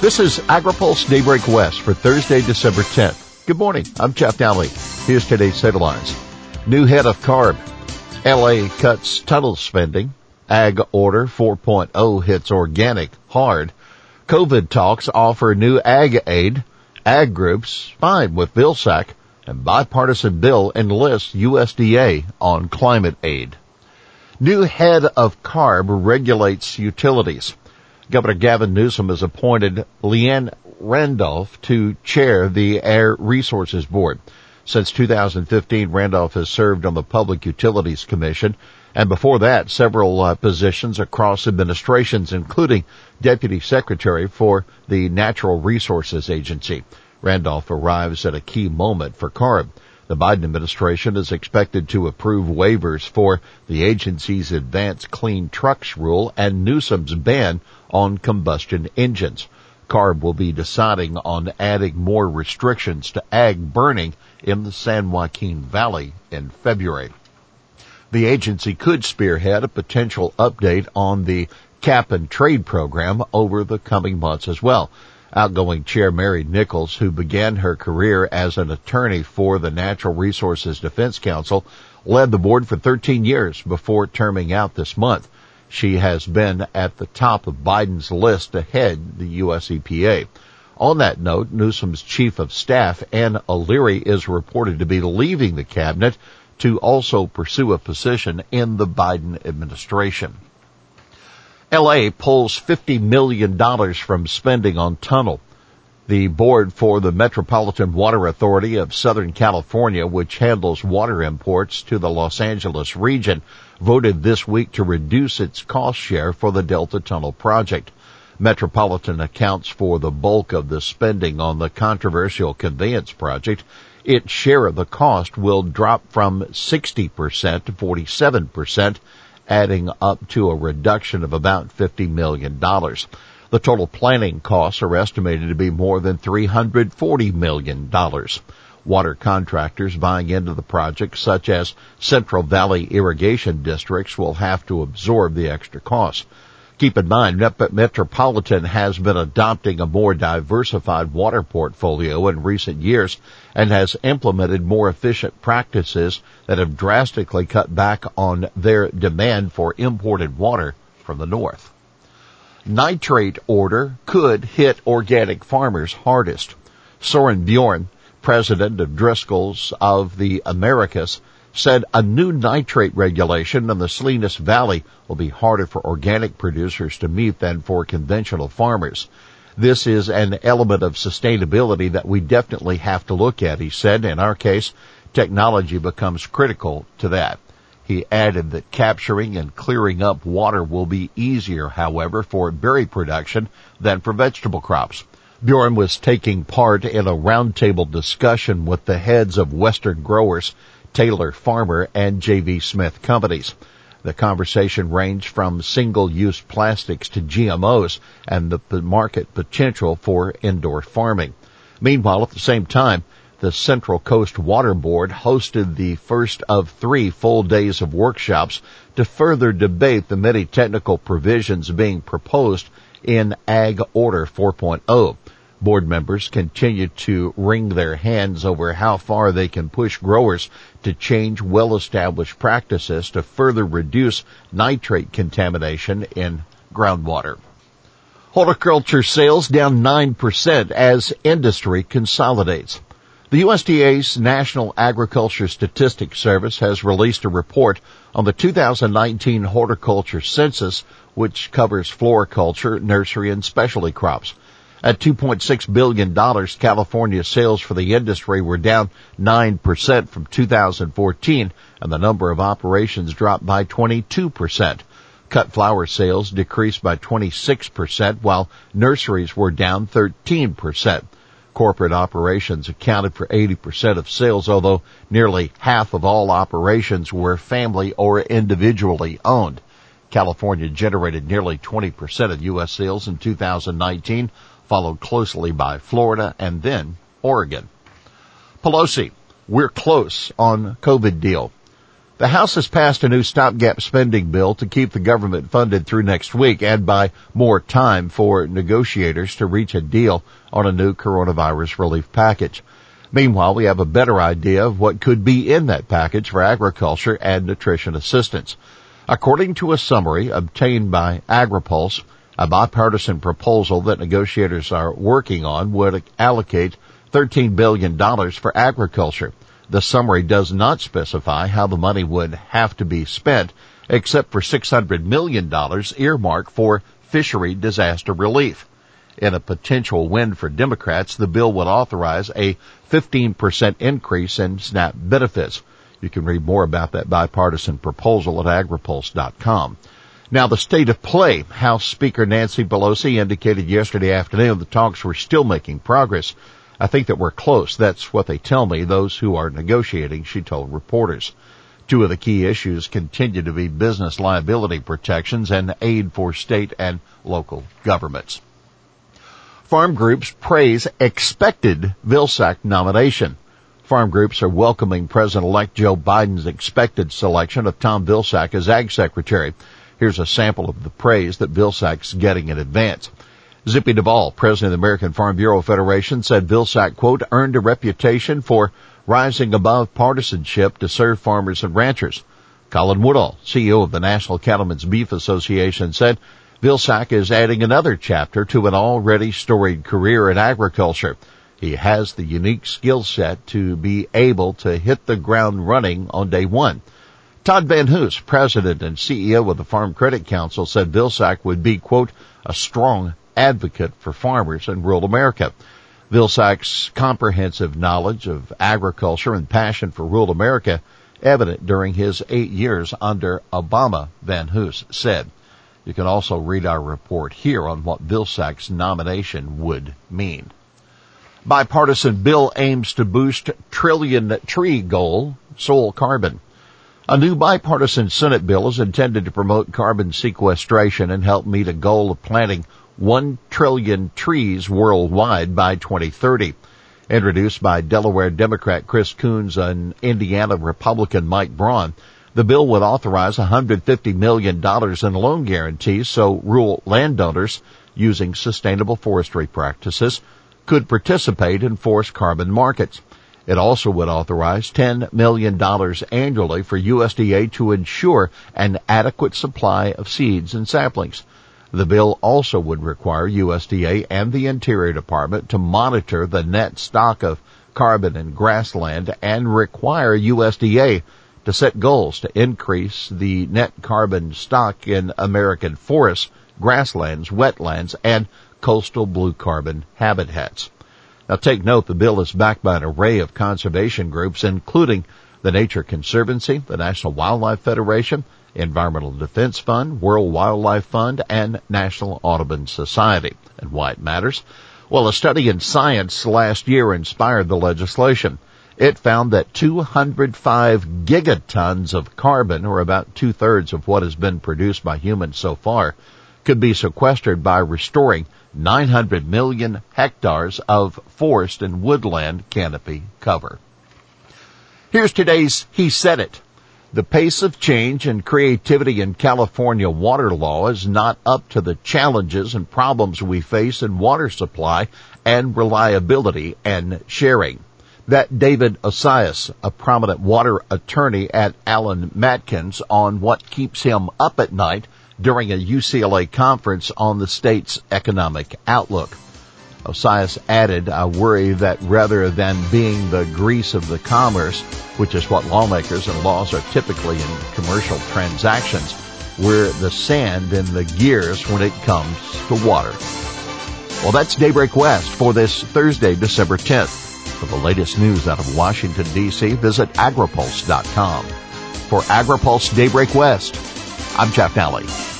This is AgriPulse Daybreak West for Thursday, December 10th. Good morning. I'm Jeff Daly. Here's today's headlines. New head of CARB. LA cuts tunnel spending. Ag order 4.0 hits organic hard. COVID talks offer new ag aid. Ag groups fine with Vilsack and bipartisan bill enlists USDA on climate aid. New head of CARB regulates utilities. Governor Gavin Newsom has appointed Liane Randolph to chair the Air Resources Board. Since 2015, Randolph has served on the Public Utilities Commission, and before that, several uh, positions across administrations, including Deputy Secretary for the Natural Resources Agency. Randolph arrives at a key moment for CARB. The Biden administration is expected to approve waivers for the agency's advanced clean trucks rule and Newsom's ban on combustion engines. CARB will be deciding on adding more restrictions to ag burning in the San Joaquin Valley in February. The agency could spearhead a potential update on the cap and trade program over the coming months as well. Outgoing Chair Mary Nichols, who began her career as an attorney for the Natural Resources Defense Council, led the board for 13 years before terming out this month. She has been at the top of Biden's list to head the U.S. EPA. On that note, Newsom's chief of staff, Ann O'Leary, is reported to be leaving the cabinet to also pursue a position in the Biden administration. LA pulls $50 million from spending on tunnel. The board for the Metropolitan Water Authority of Southern California, which handles water imports to the Los Angeles region, voted this week to reduce its cost share for the Delta Tunnel project. Metropolitan accounts for the bulk of the spending on the controversial conveyance project. Its share of the cost will drop from 60% to 47% adding up to a reduction of about $50 million. The total planning costs are estimated to be more than $340 million. Water contractors buying into the project, such as Central Valley Irrigation Districts, will have to absorb the extra costs. Keep in mind, Metropolitan has been adopting a more diversified water portfolio in recent years and has implemented more efficient practices that have drastically cut back on their demand for imported water from the north. Nitrate order could hit organic farmers hardest. Soren Bjorn, president of Driscoll's of the Americas, said a new nitrate regulation in the Salinas Valley will be harder for organic producers to meet than for conventional farmers. This is an element of sustainability that we definitely have to look at, he said. In our case, technology becomes critical to that. He added that capturing and clearing up water will be easier, however, for berry production than for vegetable crops. Bjorn was taking part in a roundtable discussion with the heads of Western growers Taylor Farmer and J.V. Smith companies. The conversation ranged from single-use plastics to GMOs and the market potential for indoor farming. Meanwhile, at the same time, the Central Coast Water Board hosted the first of three full days of workshops to further debate the many technical provisions being proposed in Ag Order 4.0. Board members continue to wring their hands over how far they can push growers to change well-established practices to further reduce nitrate contamination in groundwater. Horticulture sales down 9% as industry consolidates. The USDA's National Agriculture Statistics Service has released a report on the 2019 horticulture census, which covers floriculture, nursery, and specialty crops. At $2.6 billion, California sales for the industry were down 9% from 2014 and the number of operations dropped by 22%. Cut flower sales decreased by 26% while nurseries were down 13%. Corporate operations accounted for 80% of sales, although nearly half of all operations were family or individually owned. California generated nearly 20% of U.S. sales in 2019, followed closely by Florida and then Oregon. Pelosi, we're close on COVID deal. The House has passed a new stopgap spending bill to keep the government funded through next week and buy more time for negotiators to reach a deal on a new coronavirus relief package. Meanwhile, we have a better idea of what could be in that package for agriculture and nutrition assistance. According to a summary obtained by AgriPulse, a bipartisan proposal that negotiators are working on would allocate $13 billion for agriculture. The summary does not specify how the money would have to be spent, except for $600 million earmarked for fishery disaster relief. In a potential win for Democrats, the bill would authorize a 15% increase in SNAP benefits. You can read more about that bipartisan proposal at agripulse.com. Now the state of play. House Speaker Nancy Pelosi indicated yesterday afternoon the talks were still making progress I think that we're close. That's what they tell me, those who are negotiating, she told reporters. Two of the key issues continue to be business liability protections and aid for state and local governments. Farm groups praise expected Vilsack nomination. Farm groups are welcoming President-elect Joe Biden's expected selection of Tom Vilsack as Ag Secretary. Here's a sample of the praise that Vilsack's getting in advance. Zippy Duvall, president of the American Farm Bureau Federation, said Vilsack, quote, earned a reputation for rising above partisanship to serve farmers and ranchers. Colin Woodall, CEO of the National Cattlemen's Beef Association, said Vilsack is adding another chapter to an already storied career in agriculture. He has the unique skill set to be able to hit the ground running on day one. Todd Van Hoose, president and CEO of the Farm Credit Council, said Vilsack would be, quote, a strong advocate for farmers in rural America. Vilsack's comprehensive knowledge of agriculture and passion for rural America evident during his eight years under Obama, Van Hoose said. You can also read our report here on what Vilsack's nomination would mean. Bipartisan bill aims to boost trillion tree goal, soil carbon. A new bipartisan Senate bill is intended to promote carbon sequestration and help meet a goal of planting 1 trillion trees worldwide by 2030. Introduced by Delaware Democrat Chris Coons and Indiana Republican Mike Braun, the bill would authorize $150 million in loan guarantees so rural landowners using sustainable forestry practices could participate in forest carbon markets. It also would authorize $10 million annually for USDA to ensure an adequate supply of seeds and saplings. The bill also would require USDA and the Interior Department to monitor the net stock of carbon in grassland and require USDA to set goals to increase the net carbon stock in American forests, grasslands, wetlands, and coastal blue carbon habitats. Now take note the bill is backed by an array of conservation groups including the Nature Conservancy, the National Wildlife Federation, Environmental Defense Fund, World Wildlife Fund, and National Audubon Society. And why it matters? Well, a study in Science last year inspired the legislation. It found that 205 gigatons of carbon, or about two thirds of what has been produced by humans so far, could be sequestered by restoring 900 million hectares of forest and woodland canopy cover. Here's today's He Said It. The pace of change and creativity in California water law is not up to the challenges and problems we face in water supply and reliability and sharing. That David Osias, a prominent water attorney at Allen Matkins on what keeps him up at night during a UCLA conference on the state's economic outlook. Osias added, I worry that rather than being the grease of the commerce, which is what lawmakers and laws are typically in commercial transactions, we're the sand in the gears when it comes to water. Well, that's Daybreak West for this Thursday, December 10th. For the latest news out of Washington, D.C., visit agripulse.com. For AgriPulse Daybreak West, I'm Jeff Nalley.